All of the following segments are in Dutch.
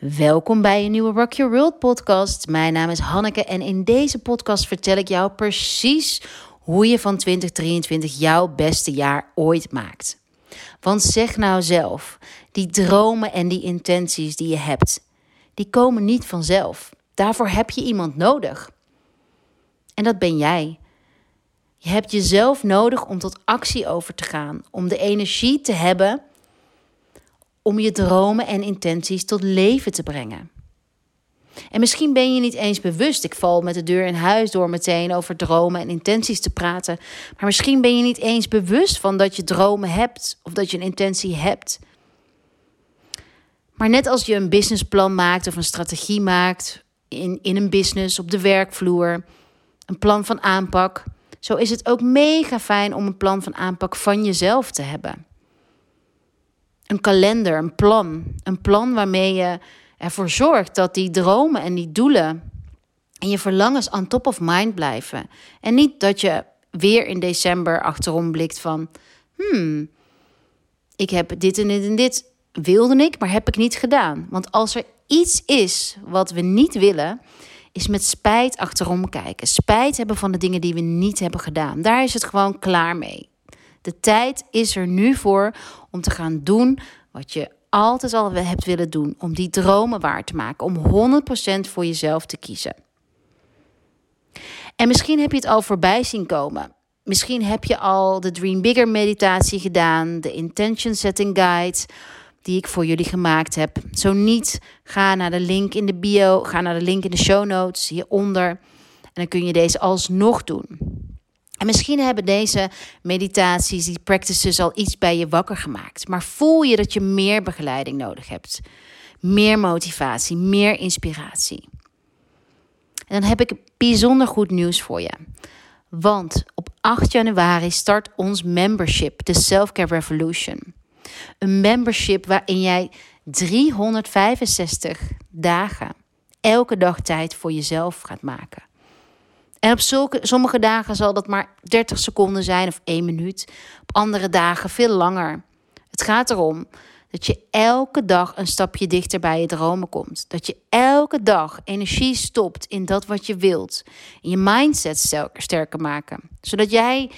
Welkom bij een nieuwe Rock Your World podcast. Mijn naam is Hanneke en in deze podcast vertel ik jou precies hoe je van 2023 jouw beste jaar ooit maakt. Want zeg nou zelf, die dromen en die intenties die je hebt, die komen niet vanzelf. Daarvoor heb je iemand nodig. En dat ben jij. Je hebt jezelf nodig om tot actie over te gaan, om de energie te hebben om je dromen en intenties tot leven te brengen. En misschien ben je niet eens bewust. Ik val met de deur in huis door meteen over dromen en intenties te praten. Maar misschien ben je niet eens bewust van dat je dromen hebt of dat je een intentie hebt. Maar net als je een businessplan maakt of een strategie maakt in, in een business, op de werkvloer, een plan van aanpak, zo is het ook mega fijn om een plan van aanpak van jezelf te hebben een kalender, een plan. Een plan waarmee je ervoor zorgt dat die dromen en die doelen en je verlangens on top of mind blijven. En niet dat je weer in december achterom blikt van, hmm, ik heb dit en dit en dit wilde ik, maar heb ik niet gedaan. Want als er iets is wat we niet willen, is met spijt achterom kijken. Spijt hebben van de dingen die we niet hebben gedaan. Daar is het gewoon klaar mee. De tijd is er nu voor om te gaan doen wat je altijd al hebt willen doen. Om die dromen waar te maken. Om 100% voor jezelf te kiezen. En misschien heb je het al voorbij zien komen. Misschien heb je al de Dream Bigger meditatie gedaan, de Intention Setting Guide die ik voor jullie gemaakt heb. Zo niet, ga naar de link in de bio, ga naar de link in de show notes hieronder. En dan kun je deze alsnog doen. En misschien hebben deze meditaties, die practices al iets bij je wakker gemaakt. Maar voel je dat je meer begeleiding nodig hebt? Meer motivatie, meer inspiratie. En dan heb ik bijzonder goed nieuws voor je. Want op 8 januari start ons membership, de Selfcare Revolution. Een membership waarin jij 365 dagen elke dag tijd voor jezelf gaat maken. En op sommige dagen zal dat maar 30 seconden zijn of 1 minuut. Op andere dagen veel langer. Het gaat erom dat je elke dag een stapje dichter bij je dromen komt. Dat je elke dag energie stopt in dat wat je wilt. In je mindset sterker maken. Zodat jij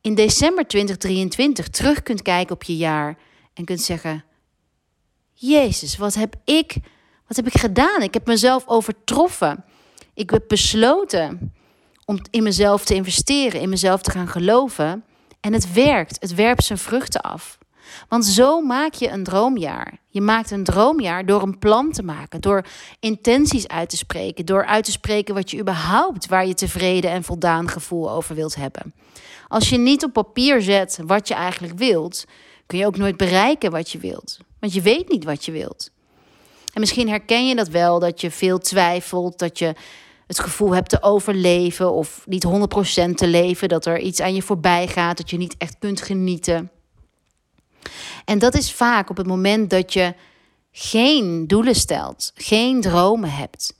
in december 2023 terug kunt kijken op je jaar en kunt zeggen: Jezus, wat heb ik, wat heb ik gedaan? Ik heb mezelf overtroffen. Ik heb besloten om in mezelf te investeren, in mezelf te gaan geloven. En het werkt, het werpt zijn vruchten af. Want zo maak je een droomjaar. Je maakt een droomjaar door een plan te maken, door intenties uit te spreken, door uit te spreken wat je überhaupt, waar je tevreden en voldaan gevoel over wilt hebben. Als je niet op papier zet wat je eigenlijk wilt, kun je ook nooit bereiken wat je wilt. Want je weet niet wat je wilt. En misschien herken je dat wel, dat je veel twijfelt, dat je het gevoel hebt te overleven of niet 100% te leven, dat er iets aan je voorbij gaat, dat je niet echt kunt genieten. En dat is vaak op het moment dat je geen doelen stelt, geen dromen hebt,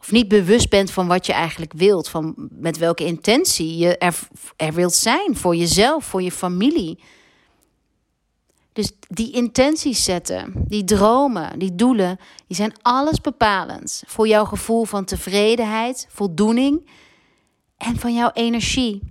of niet bewust bent van wat je eigenlijk wilt, van met welke intentie je er, er wilt zijn voor jezelf, voor je familie. Dus die intenties zetten, die dromen, die doelen, die zijn alles bepalend voor jouw gevoel van tevredenheid, voldoening en van jouw energie.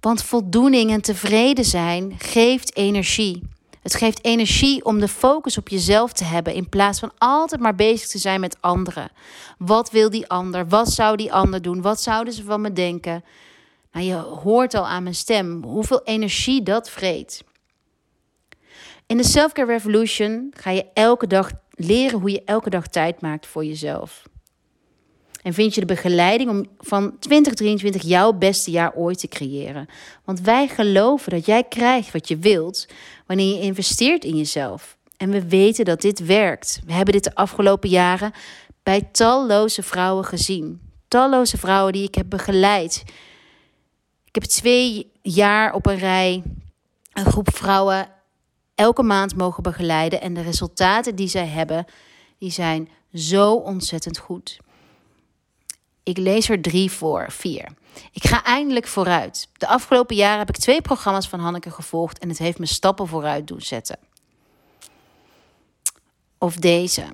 Want voldoening en tevreden zijn geeft energie. Het geeft energie om de focus op jezelf te hebben in plaats van altijd maar bezig te zijn met anderen. Wat wil die ander? Wat zou die ander doen? Wat zouden ze van me denken? Nou, je hoort al aan mijn stem hoeveel energie dat vreet. In de Selfcare Revolution ga je elke dag leren hoe je elke dag tijd maakt voor jezelf. En vind je de begeleiding om van 2023 jouw beste jaar ooit te creëren. Want wij geloven dat jij krijgt wat je wilt wanneer je investeert in jezelf. En we weten dat dit werkt. We hebben dit de afgelopen jaren bij talloze vrouwen gezien. Talloze vrouwen die ik heb begeleid ik heb twee jaar op een rij een groep vrouwen elke maand mogen begeleiden. En de resultaten die zij hebben, die zijn zo ontzettend goed. Ik lees er drie voor, vier. Ik ga eindelijk vooruit. De afgelopen jaren heb ik twee programma's van Hanneke gevolgd en het heeft me stappen vooruit doen zetten. of deze.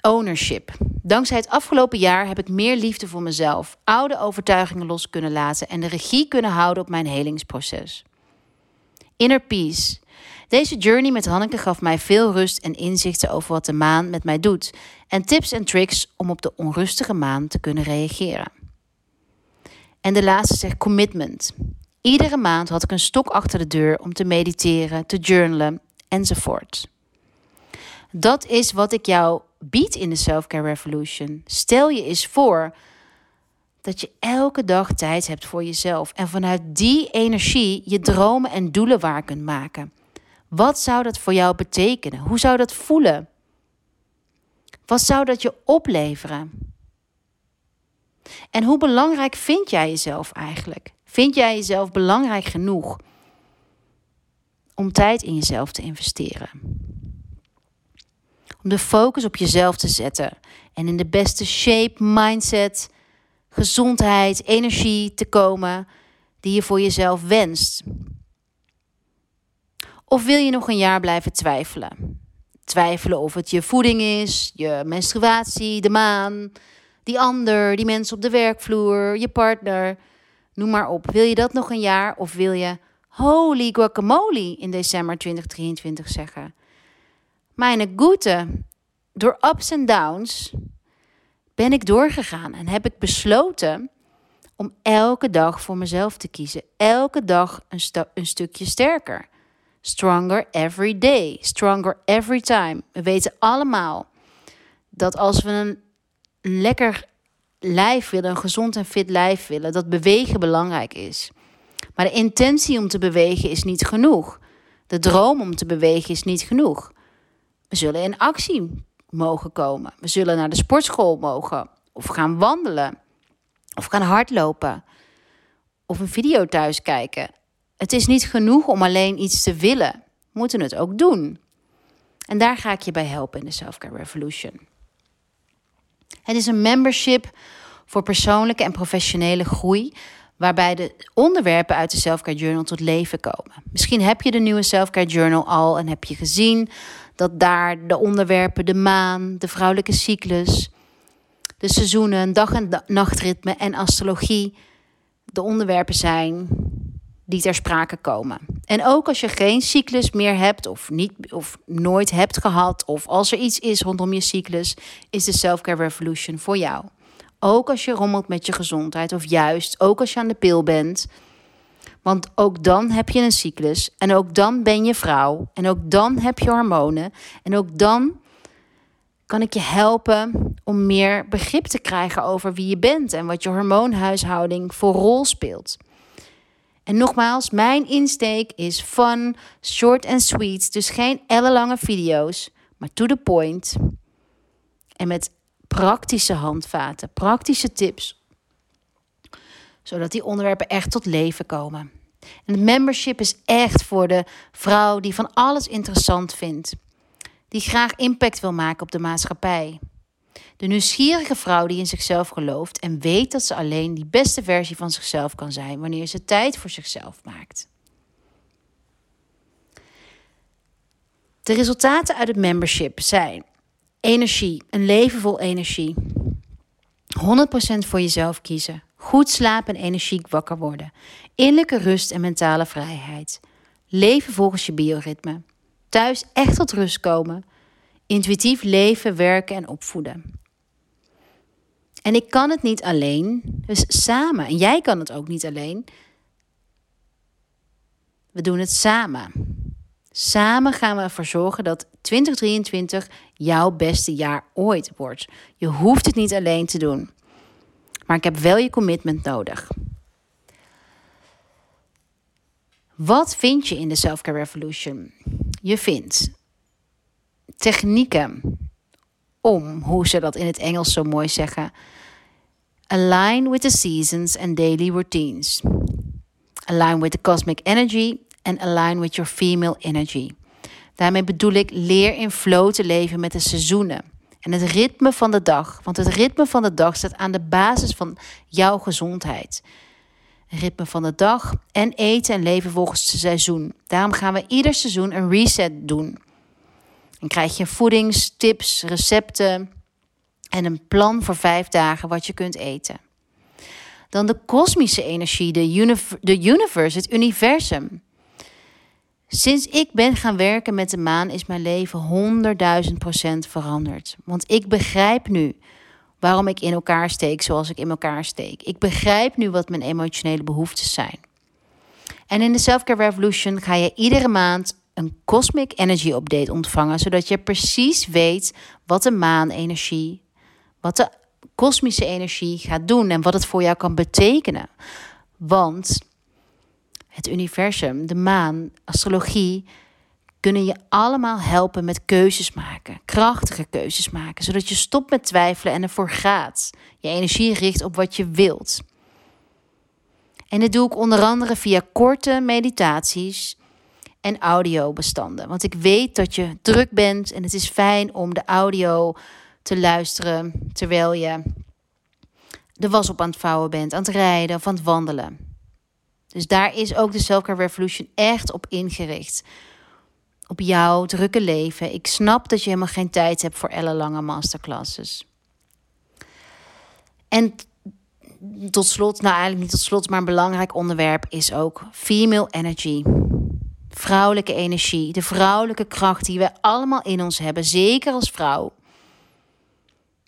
Ownership. Dankzij het afgelopen jaar heb ik meer liefde voor mezelf, oude overtuigingen los kunnen laten en de regie kunnen houden op mijn helingsproces. Inner peace. Deze journey met Hanneke gaf mij veel rust en inzichten over wat de maan met mij doet en tips en tricks om op de onrustige maan te kunnen reageren. En de laatste zegt commitment. Iedere maand had ik een stok achter de deur om te mediteren, te journalen enzovoort. Dat is wat ik jou bied in de Self-Care Revolution. Stel je eens voor dat je elke dag tijd hebt voor jezelf en vanuit die energie je dromen en doelen waar kunt maken. Wat zou dat voor jou betekenen? Hoe zou dat voelen? Wat zou dat je opleveren? En hoe belangrijk vind jij jezelf eigenlijk? Vind jij jezelf belangrijk genoeg om tijd in jezelf te investeren? Om de focus op jezelf te zetten en in de beste shape, mindset, gezondheid, energie te komen die je voor jezelf wenst. Of wil je nog een jaar blijven twijfelen? Twijfelen of het je voeding is, je menstruatie, de maan, die ander, die mensen op de werkvloer, je partner, noem maar op. Wil je dat nog een jaar of wil je holy guacamole in december 2023 zeggen? Mijn goede, door ups en downs ben ik doorgegaan en heb ik besloten om elke dag voor mezelf te kiezen. Elke dag een, een stukje sterker. Stronger every day. Stronger every time. We weten allemaal dat als we een lekker lijf willen, een gezond en fit lijf willen, dat bewegen belangrijk is. Maar de intentie om te bewegen is niet genoeg. De droom om te bewegen is niet genoeg. We zullen in actie mogen komen. We zullen naar de sportschool mogen. Of gaan wandelen. Of gaan hardlopen. Of een video thuis kijken. Het is niet genoeg om alleen iets te willen. We moeten het ook doen. En daar ga ik je bij helpen in de Selfcare Revolution. Het is een membership voor persoonlijke en professionele groei, waarbij de onderwerpen uit de Selfcare Journal tot leven komen. Misschien heb je de nieuwe Selfcare Journal al en heb je gezien dat daar de onderwerpen de maan, de vrouwelijke cyclus, de seizoenen, dag- en nachtritme en astrologie de onderwerpen zijn die ter sprake komen. En ook als je geen cyclus meer hebt of, niet, of nooit hebt gehad... of als er iets is rondom je cyclus... is de Self-Care Revolution voor jou. Ook als je rommelt met je gezondheid of juist ook als je aan de pil bent... Want ook dan heb je een cyclus en ook dan ben je vrouw en ook dan heb je hormonen en ook dan kan ik je helpen om meer begrip te krijgen over wie je bent en wat je hormoonhuishouding voor rol speelt. En nogmaals, mijn insteek is fun, short and sweet. Dus geen ellenlange video's, maar to the point. En met praktische handvaten, praktische tips. Zodat die onderwerpen echt tot leven komen. En het membership is echt voor de vrouw die van alles interessant vindt. Die graag impact wil maken op de maatschappij. De nieuwsgierige vrouw die in zichzelf gelooft en weet dat ze alleen die beste versie van zichzelf kan zijn wanneer ze tijd voor zichzelf maakt. De resultaten uit het membership zijn energie, een leven vol energie, 100% voor jezelf kiezen, goed slapen en energiek wakker worden, innerlijke rust en mentale vrijheid, leven volgens je bioritme, thuis echt tot rust komen, intuïtief leven, werken en opvoeden. En ik kan het niet alleen, dus samen. En jij kan het ook niet alleen. We doen het samen. Samen gaan we ervoor zorgen dat 2023 jouw beste jaar ooit wordt. Je hoeft het niet alleen te doen. Maar ik heb wel je commitment nodig. Wat vind je in de Self-Care Revolution? Je vindt technieken om, hoe ze dat in het Engels zo mooi zeggen, align with the seasons and daily routines. Align with the cosmic energy and align with your female energy. Daarmee bedoel ik leer in flow te leven met de seizoenen en het ritme van de dag. Want het ritme van de dag staat aan de basis van jouw gezondheid. Ritme van de dag en eten en leven volgens het seizoen. Daarom gaan we ieder seizoen een reset doen. Dan krijg je voedingstips, recepten en een plan voor vijf dagen wat je kunt eten. Dan de kosmische energie, de universe, het universum. Sinds ik ben gaan werken met de maan is mijn leven 100.000 procent veranderd. Want ik begrijp nu waarom ik in elkaar steek zoals ik in elkaar steek. Ik begrijp nu wat mijn emotionele behoeftes zijn. En in de Selfcare Revolution ga je iedere maand een Cosmic Energy Update ontvangen, zodat je precies weet wat de maanenergie, wat de kosmische energie gaat doen en wat het voor jou kan betekenen. Want het universum, de maan, astrologie kunnen je allemaal helpen met keuzes maken, krachtige keuzes maken, zodat je stopt met twijfelen en ervoor gaat. Je energie richt op wat je wilt. En dit doe ik onder andere via korte meditaties en audiobestanden. Want ik weet dat je druk bent en het is fijn om de audio te luisteren terwijl je de was op aan het vouwen bent, aan het rijden of aan het wandelen. Dus daar is ook de Selfcare Revolution echt op ingericht. Op jouw drukke leven. Ik snap dat je helemaal geen tijd hebt voor ellenlange masterclasses. En tot slot, nou eigenlijk niet tot slot, maar een belangrijk onderwerp is ook female energy. Vrouwelijke energie, de vrouwelijke kracht die we allemaal in ons hebben, zeker als vrouw.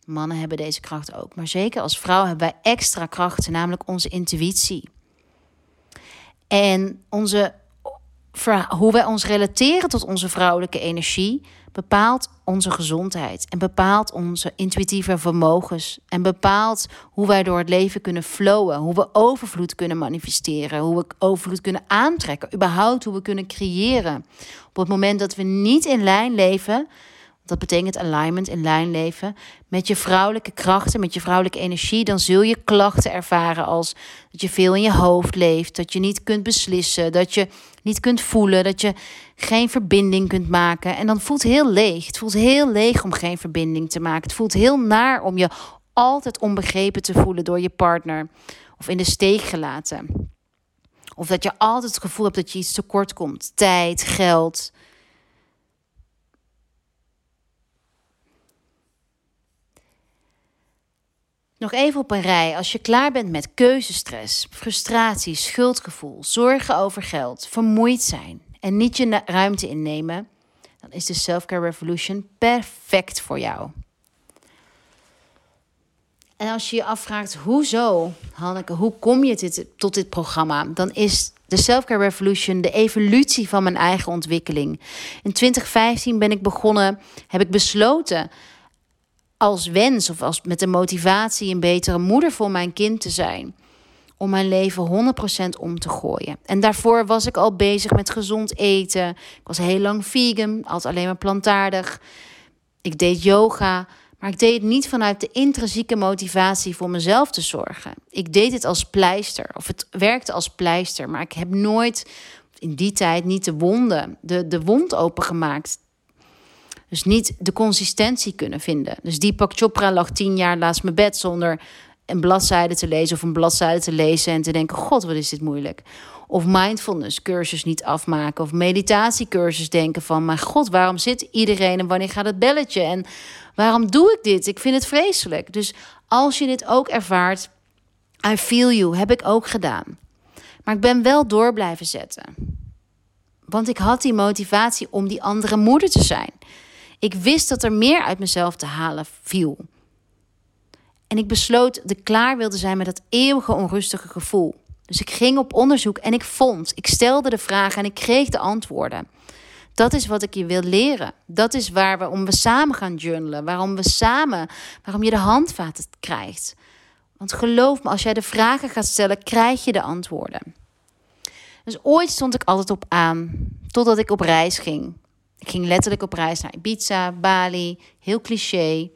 Mannen hebben deze kracht ook, maar zeker als vrouw hebben wij extra krachten, namelijk onze intuïtie. En onze, hoe wij ons relateren tot onze vrouwelijke energie bepaalt onze gezondheid en bepaalt onze intuïtieve vermogens en bepaalt hoe wij door het leven kunnen flowen, hoe we overvloed kunnen manifesteren, hoe we overvloed kunnen aantrekken, überhaupt hoe we kunnen creëren. Op het moment dat we niet in lijn leven dat betekent alignment, in lijn leven. Met je vrouwelijke krachten, met je vrouwelijke energie. Dan zul je klachten ervaren als dat je veel in je hoofd leeft. Dat je niet kunt beslissen. Dat je niet kunt voelen. Dat je geen verbinding kunt maken. En dan voelt het heel leeg. Het voelt heel leeg om geen verbinding te maken. Het voelt heel naar om je altijd onbegrepen te voelen door je partner. Of in de steek gelaten. Of dat je altijd het gevoel hebt dat je iets tekort komt. Tijd, geld. Nog even op een rij. Als je klaar bent met keuzestress, frustratie, schuldgevoel, zorgen over geld, vermoeid zijn en niet je ruimte innemen, dan is de Selfcare Revolution perfect voor jou. En als je je afvraagt, hoezo, Hanneke, hoe kom je tot dit programma? Dan is de Selfcare Revolution de evolutie van mijn eigen ontwikkeling. In 2015 ben ik begonnen, heb ik besloten als wens of als met de motivatie een betere moeder voor mijn kind te zijn. Om mijn leven 100% om te gooien. En daarvoor was ik al bezig met gezond eten. Ik was heel lang vegan, altijd alleen maar plantaardig. Ik deed yoga, maar ik deed het niet vanuit de intrinsieke motivatie voor mezelf te zorgen. Ik deed het als pleister, of het werkte als pleister, maar ik heb nooit in die tijd niet de wonden, de, de wond opengemaakt dus niet de consistentie kunnen vinden. Dus Deepak Chopra lag tien jaar naast mijn bed zonder een bladzijde te lezen of een bladzijde te lezen en te denken: God, wat is dit moeilijk. Of mindfulness cursus niet afmaken. Of meditatiecursus denken van: Mijn God, waarom zit iedereen en wanneer gaat het belletje? En waarom doe ik dit? Ik vind het vreselijk. Dus als je dit ook ervaart, I feel you, heb ik ook gedaan. Maar ik ben wel door blijven zetten. Want ik had die motivatie om die andere moeder te zijn. Ik wist dat er meer uit mezelf te halen viel. En ik besloot ik klaar wilde zijn met dat eeuwige onrustige gevoel. Dus ik ging op onderzoek en ik vond, ik stelde de vragen en ik kreeg de antwoorden. Dat is wat ik je wil leren. Dat is waarom we samen gaan journalen. Waarom we samen, waarom je de handvaten krijgt. Want geloof me, als jij de vragen gaat stellen, krijg je de antwoorden. Dus ooit stond ik altijd op aan, totdat ik op reis ging. Ik ging letterlijk op reis naar Ibiza, Bali, heel cliché.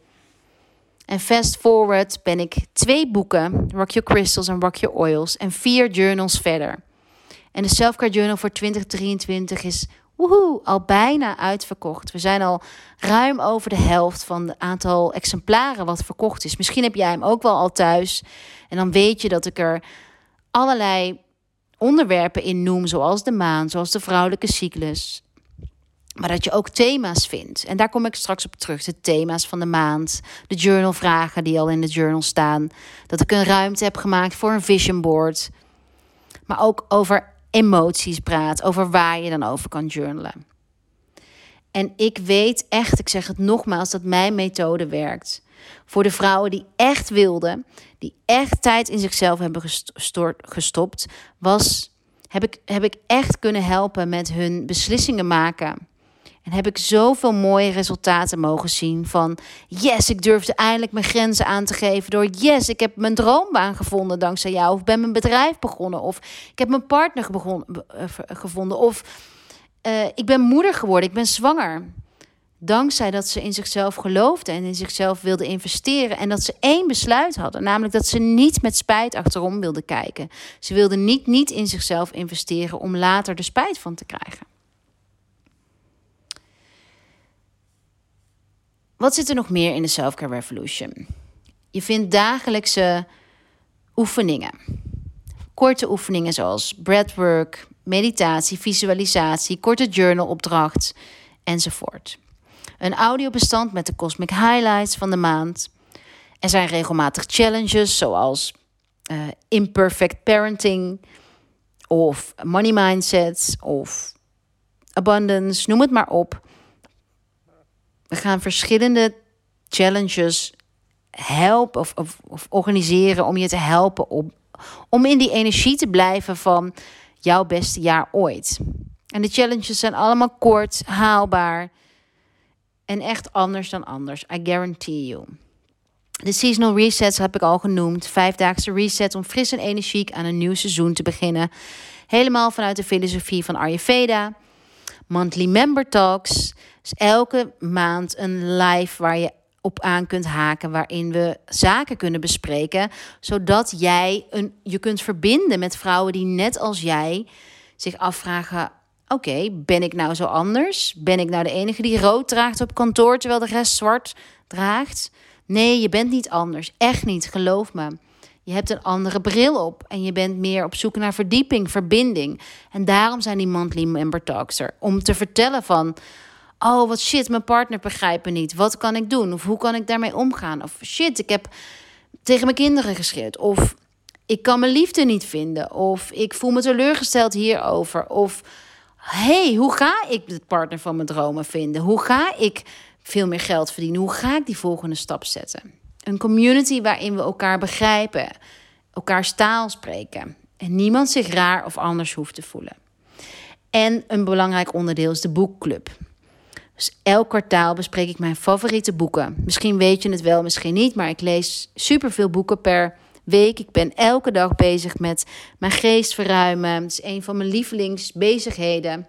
En fast forward ben ik twee boeken, Rock Your Crystals en Rock Your Oils, en vier journals verder. En de Selfcare Journal voor 2023 is woehoe, al bijna uitverkocht. We zijn al ruim over de helft van het aantal exemplaren wat verkocht is. Misschien heb jij hem ook wel al thuis. En dan weet je dat ik er allerlei onderwerpen in noem, zoals de maan, zoals de vrouwelijke cyclus, Maar dat je ook thema's vindt. En daar kom ik straks op terug. De thema's van de maand. De journalvragen die al in de journal staan. Dat ik een ruimte heb gemaakt voor een vision board. Maar ook over emoties praat. Over waar je dan over kan journalen. En ik weet echt, ik zeg het nogmaals, dat mijn methode werkt. Voor de vrouwen die echt wilden, die echt tijd in zichzelf hebben gestopt, was, heb, ik, heb ik echt kunnen helpen met hun beslissingen maken. En heb ik zoveel mooie resultaten mogen zien van yes, ik durfde eindelijk mijn grenzen aan te geven door yes, ik heb mijn droombaan gevonden dankzij jou of ben mijn bedrijf begonnen of ik heb mijn partner eh, gevonden of uh, ik ben moeder geworden, ik ben zwanger. Dankzij dat ze in zichzelf geloofden en in zichzelf wilden investeren. En dat ze één besluit hadden, namelijk dat ze niet met spijt achterom wilden kijken. Ze wilden niet, niet in zichzelf investeren om later de spijt van te krijgen. Wat zit er nog meer in de Self-Care Revolution? Je vindt dagelijkse oefeningen. Korte oefeningen zoals breathwork, meditatie, visualisatie, korte journalopdracht enzovoort. Een audiobestand met de cosmic highlights van de maand. Er zijn regelmatig challenges zoals uh, imperfect parenting of money mindsets of abundance, noem het maar op. We gaan verschillende challenges helpen of, of, of organiseren om je te helpen om, in die energie te blijven van jouw beste jaar ooit. En de challenges zijn allemaal kort, haalbaar en echt anders dan anders. I guarantee you. De seasonal resets heb ik al genoemd. Vijfdaagse reset om fris en energiek aan een nieuw seizoen te beginnen. Helemaal vanuit de filosofie van Ayurveda. Monthly member talks. Dus elke maand een live waar je op aan kunt haken, waarin we zaken kunnen bespreken, zodat jij een, je kunt verbinden met vrouwen die net als jij zich afvragen: oké, ben ik nou zo anders? Ben ik nou de enige die rood draagt op kantoor terwijl de rest zwart draagt? Nee, je bent niet anders. Echt niet, geloof me. Je hebt een andere bril op en je bent meer op zoek naar verdieping, verbinding. En daarom zijn die monthly member talks er. Om te vertellen van, oh wat shit, mijn partner begrijpt me niet. Wat kan ik doen? Of hoe kan ik daarmee omgaan? Of shit, ik heb tegen mijn kinderen geschreeuwd. Of ik kan mijn liefde niet vinden. Of ik voel me teleurgesteld hierover. Of hey, hoe ga ik de partner van mijn dromen vinden? Hoe ga ik veel meer geld verdienen? Hoe ga ik die volgende stap zetten? Een community waarin we elkaar begrijpen, elkaars taal spreken en niemand zich raar of anders hoeft te voelen. En een belangrijk onderdeel is de boekclub. Dus elk kwartaal bespreek ik mijn favoriete boeken. Misschien weet je het wel, misschien niet, maar ik lees superveel boeken per week. Ik ben elke dag bezig met mijn geest verruimen. Het is een van mijn lievelingsbezigheden.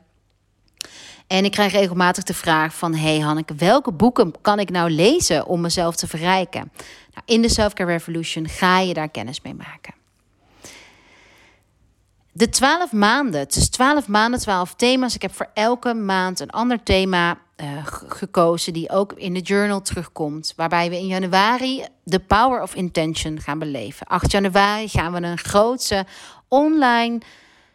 En ik krijg regelmatig de vraag van... hey Hanneke, welke boeken kan ik nou lezen om mezelf te verrijken? Nou, in de Selfcare Revolution ga je daar kennis mee maken. De twaalf maanden, het is twaalf maanden, twaalf thema's. Ik heb voor elke maand een ander thema uh, gekozen, die ook in de journal terugkomt. Waarbij we in januari de Power of Intention gaan beleven. 8 januari gaan we een grootse online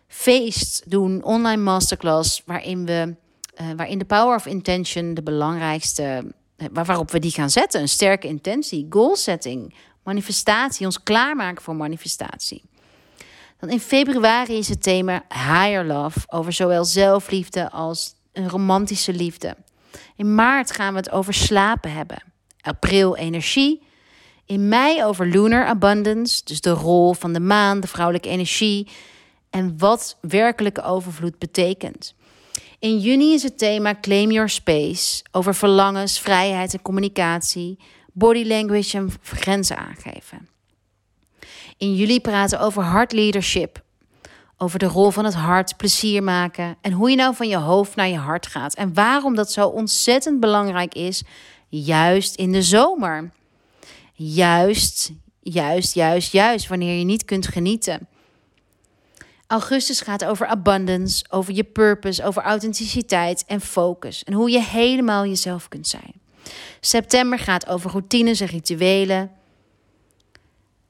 feest doen, online masterclass, waarin we. Uh, waarin de Power of Intention de belangrijkste, uh, waarop we die gaan zetten. Een sterke intentie, goal setting, manifestatie, ons klaarmaken voor manifestatie. Dan in februari is het thema Higher Love, over zowel zelfliefde als een romantische liefde. In maart gaan we het over slapen hebben. April energie. In mei over lunar abundance, dus de rol van de maan, de vrouwelijke energie en wat werkelijke overvloed betekent. In juni is het thema Claim Your Space over verlangens, vrijheid en communicatie, body language en grenzen aangeven. In juli praten we over hard leadership, over de rol van het hart, plezier maken en hoe je nou van je hoofd naar je hart gaat. En waarom dat zo ontzettend belangrijk is, juist in de zomer. Juist, juist, juist, juist, wanneer je niet kunt genieten. Augustus gaat over abundance, over je purpose, over authenticiteit en focus. En hoe je helemaal jezelf kunt zijn. September gaat over routines en rituelen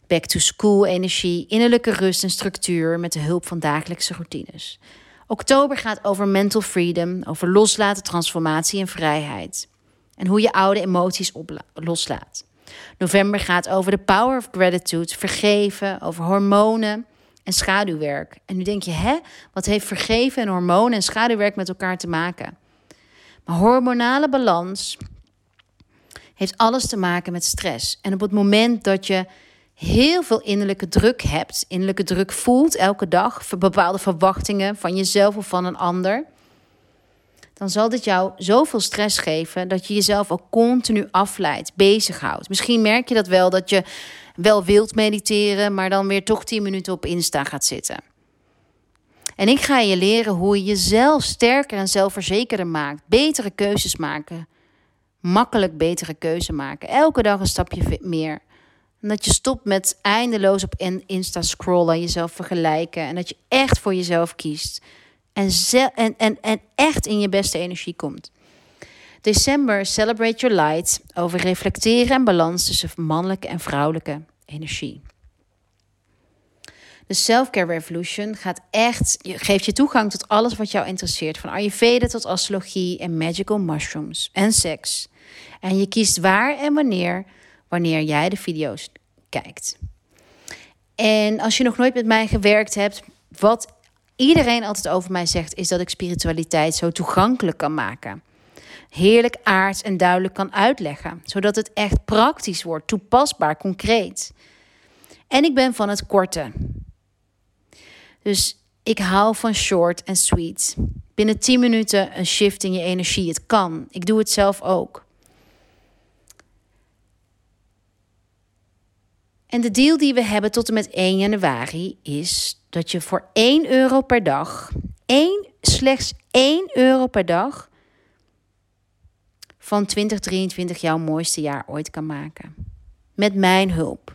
back-to-school energie, innerlijke rust en structuur met de hulp van dagelijkse routines. Oktober gaat over mental freedom, over loslaten, transformatie en vrijheid. En hoe je oude emoties loslaat. November gaat over de power of gratitude, vergeven, over hormonen en schaduwwerk. En nu denk je, hè, wat heeft vergeven en hormonen en schaduwwerk met elkaar te maken? Maar hormonale balans heeft alles te maken met stress. En op het moment dat je heel veel innerlijke druk hebt, innerlijke druk voelt elke dag, bepaalde verwachtingen van jezelf of van een ander, dan zal dit jou zoveel stress geven dat je jezelf ook continu afleidt, bezighoudt. Misschien merk je dat wel, dat je wel wilt mediteren, maar dan weer toch 10 minuten op Insta gaat zitten. En ik ga je leren hoe je jezelf sterker en zelfverzekerder maakt, betere keuzes maken, makkelijk betere keuze maken, elke dag een stapje meer. Dat je stopt met eindeloos op Insta scrollen, jezelf vergelijken en dat je echt voor jezelf kiest en, en, en, en echt in je beste energie komt. December Celebrate Your Light over reflecteren en balans tussen mannelijke en vrouwelijke energie. De Self-Care Revolution gaat echt, geeft je toegang tot alles wat jou interesseert. Van Ayurveda tot astrologie en magical mushrooms en seks. En je kiest waar en wanneer, wanneer jij de video's kijkt. En als je nog nooit met mij gewerkt hebt, wat iedereen altijd over mij zegt, is dat ik spiritualiteit zo toegankelijk kan maken. Heerlijk aards en duidelijk kan uitleggen, zodat het echt praktisch wordt, toepasbaar, concreet. En ik ben van het korte. Dus ik hou van short en sweet. Binnen 10 minuten een shift in je energie. Het kan. Ik doe het zelf ook. En de deal die we hebben tot en met 1 januari is dat je voor 1 euro per dag, 1, slechts 1 euro per dag, van 2023 jouw mooiste jaar ooit kan maken. Met mijn hulp.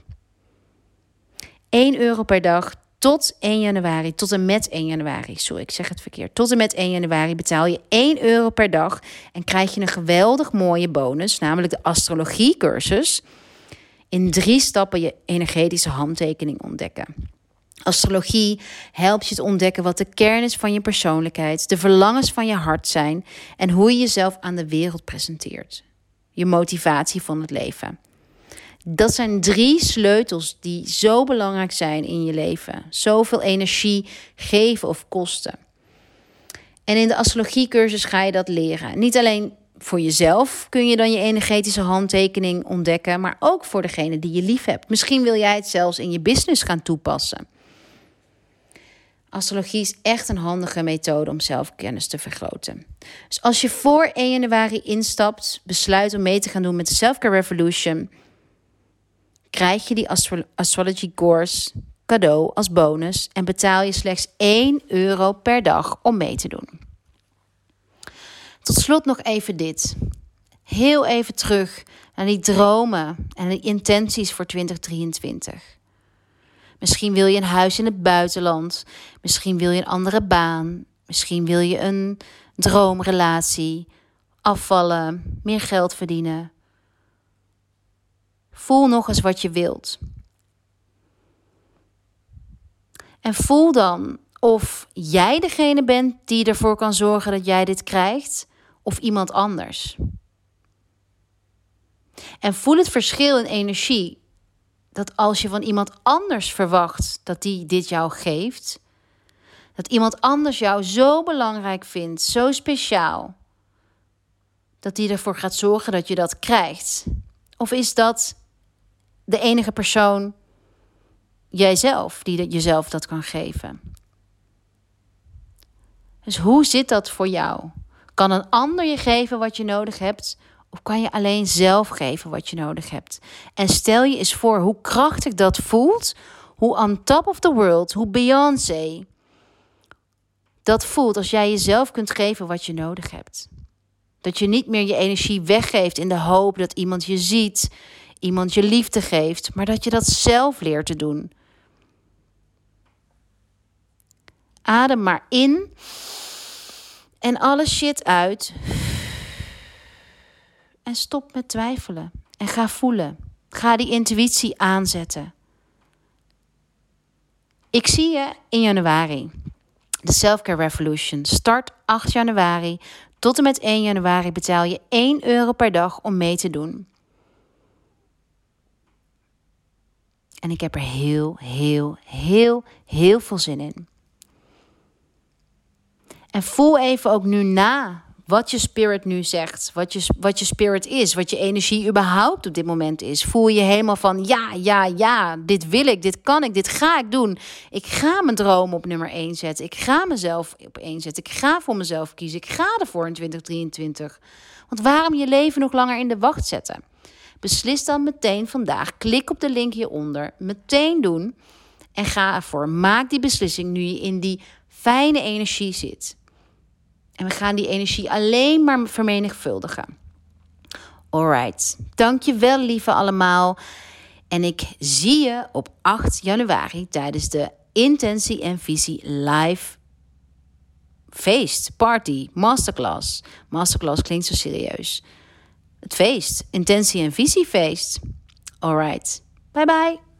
1 euro per dag tot 1 januari, tot en met 1 januari, sorry, ik zeg het verkeerd. Tot en met 1 januari betaal je 1 euro per dag en krijg je een geweldig mooie bonus, namelijk de astrologiecursus. In drie stappen je energetische handtekening ontdekken. Astrologie helpt je te ontdekken wat de kern is van je persoonlijkheid, de verlangens van je hart zijn en hoe je jezelf aan de wereld presenteert. Je motivatie van het leven. Dat zijn drie sleutels die zo belangrijk zijn in je leven. Zoveel energie geven of kosten. En in de astrologiecursus ga je dat leren. Niet alleen voor jezelf kun je dan je energetische handtekening ontdekken, maar ook voor degene die je lief hebt. Misschien wil jij het zelfs in je business gaan toepassen. Astrologie is echt een handige methode om zelfkennis te vergroten. Dus als je voor 1 januari instapt, besluit om mee te gaan doen met de Selfcare Revolution, krijg je die Astrology Course cadeau als bonus en betaal je slechts 1 euro per dag om mee te doen. Tot slot nog even dit. Heel even terug naar die dromen en die intenties voor 2023. Misschien wil je een huis in het buitenland. Misschien wil je een andere baan. Misschien wil je een droomrelatie. Afvallen, meer geld verdienen. Voel nog eens wat je wilt. En voel dan of jij degene bent die ervoor kan zorgen dat jij dit krijgt, of iemand anders. En voel het verschil in energie dat als je van iemand anders verwacht dat die dit jou geeft, dat iemand anders jou zo belangrijk vindt, zo speciaal, dat die ervoor gaat zorgen dat je dat krijgt? Of is dat de enige persoon, jijzelf, die jezelf dat kan geven? Dus hoe zit dat voor jou? Kan een ander je geven wat je nodig hebt? Of kan je alleen zelf geven wat je nodig hebt? En stel je eens voor hoe krachtig dat voelt. Hoe on top of the world, hoe Beyoncé dat voelt als jij jezelf kunt geven wat je nodig hebt. Dat je niet meer je energie weggeeft in de hoop dat iemand je ziet, iemand je liefde geeft, maar dat je dat zelf leert te doen. Adem maar in en alle shit uit. En stop met twijfelen. En ga voelen. Ga die intuïtie aanzetten. Ik zie je in januari. De Selfcare Revolution start 8 januari. Tot en met 1 januari betaal je 1 euro per dag om mee te doen. En ik heb er heel, heel, heel, heel veel zin in. En voel even ook nu na wat je spirit nu zegt, wat je, wat je spirit is, wat je energie überhaupt op dit moment is. Voel je helemaal van ja, ja, ja, dit wil ik, dit kan ik, dit ga ik doen. Ik ga mijn droom op nummer 1 zetten. Ik ga mezelf op 1 zetten. Ik ga voor mezelf kiezen. Ik ga ervoor in 2023. Want waarom je leven nog langer in de wacht zetten? Beslis dan meteen vandaag. Klik op de link hieronder. Meteen doen. En ga ervoor. Maak die beslissing nu je in die fijne energie zit. En we gaan die energie alleen maar vermenigvuldigen. Alright. Dankjewel lieve allemaal. En ik zie je op 8 januari tijdens de Intentie en Visie live feest, party, masterclass. Masterclass klinkt zo serieus. Het feest, Intentie en Visiefeest. Alright. Bye bye.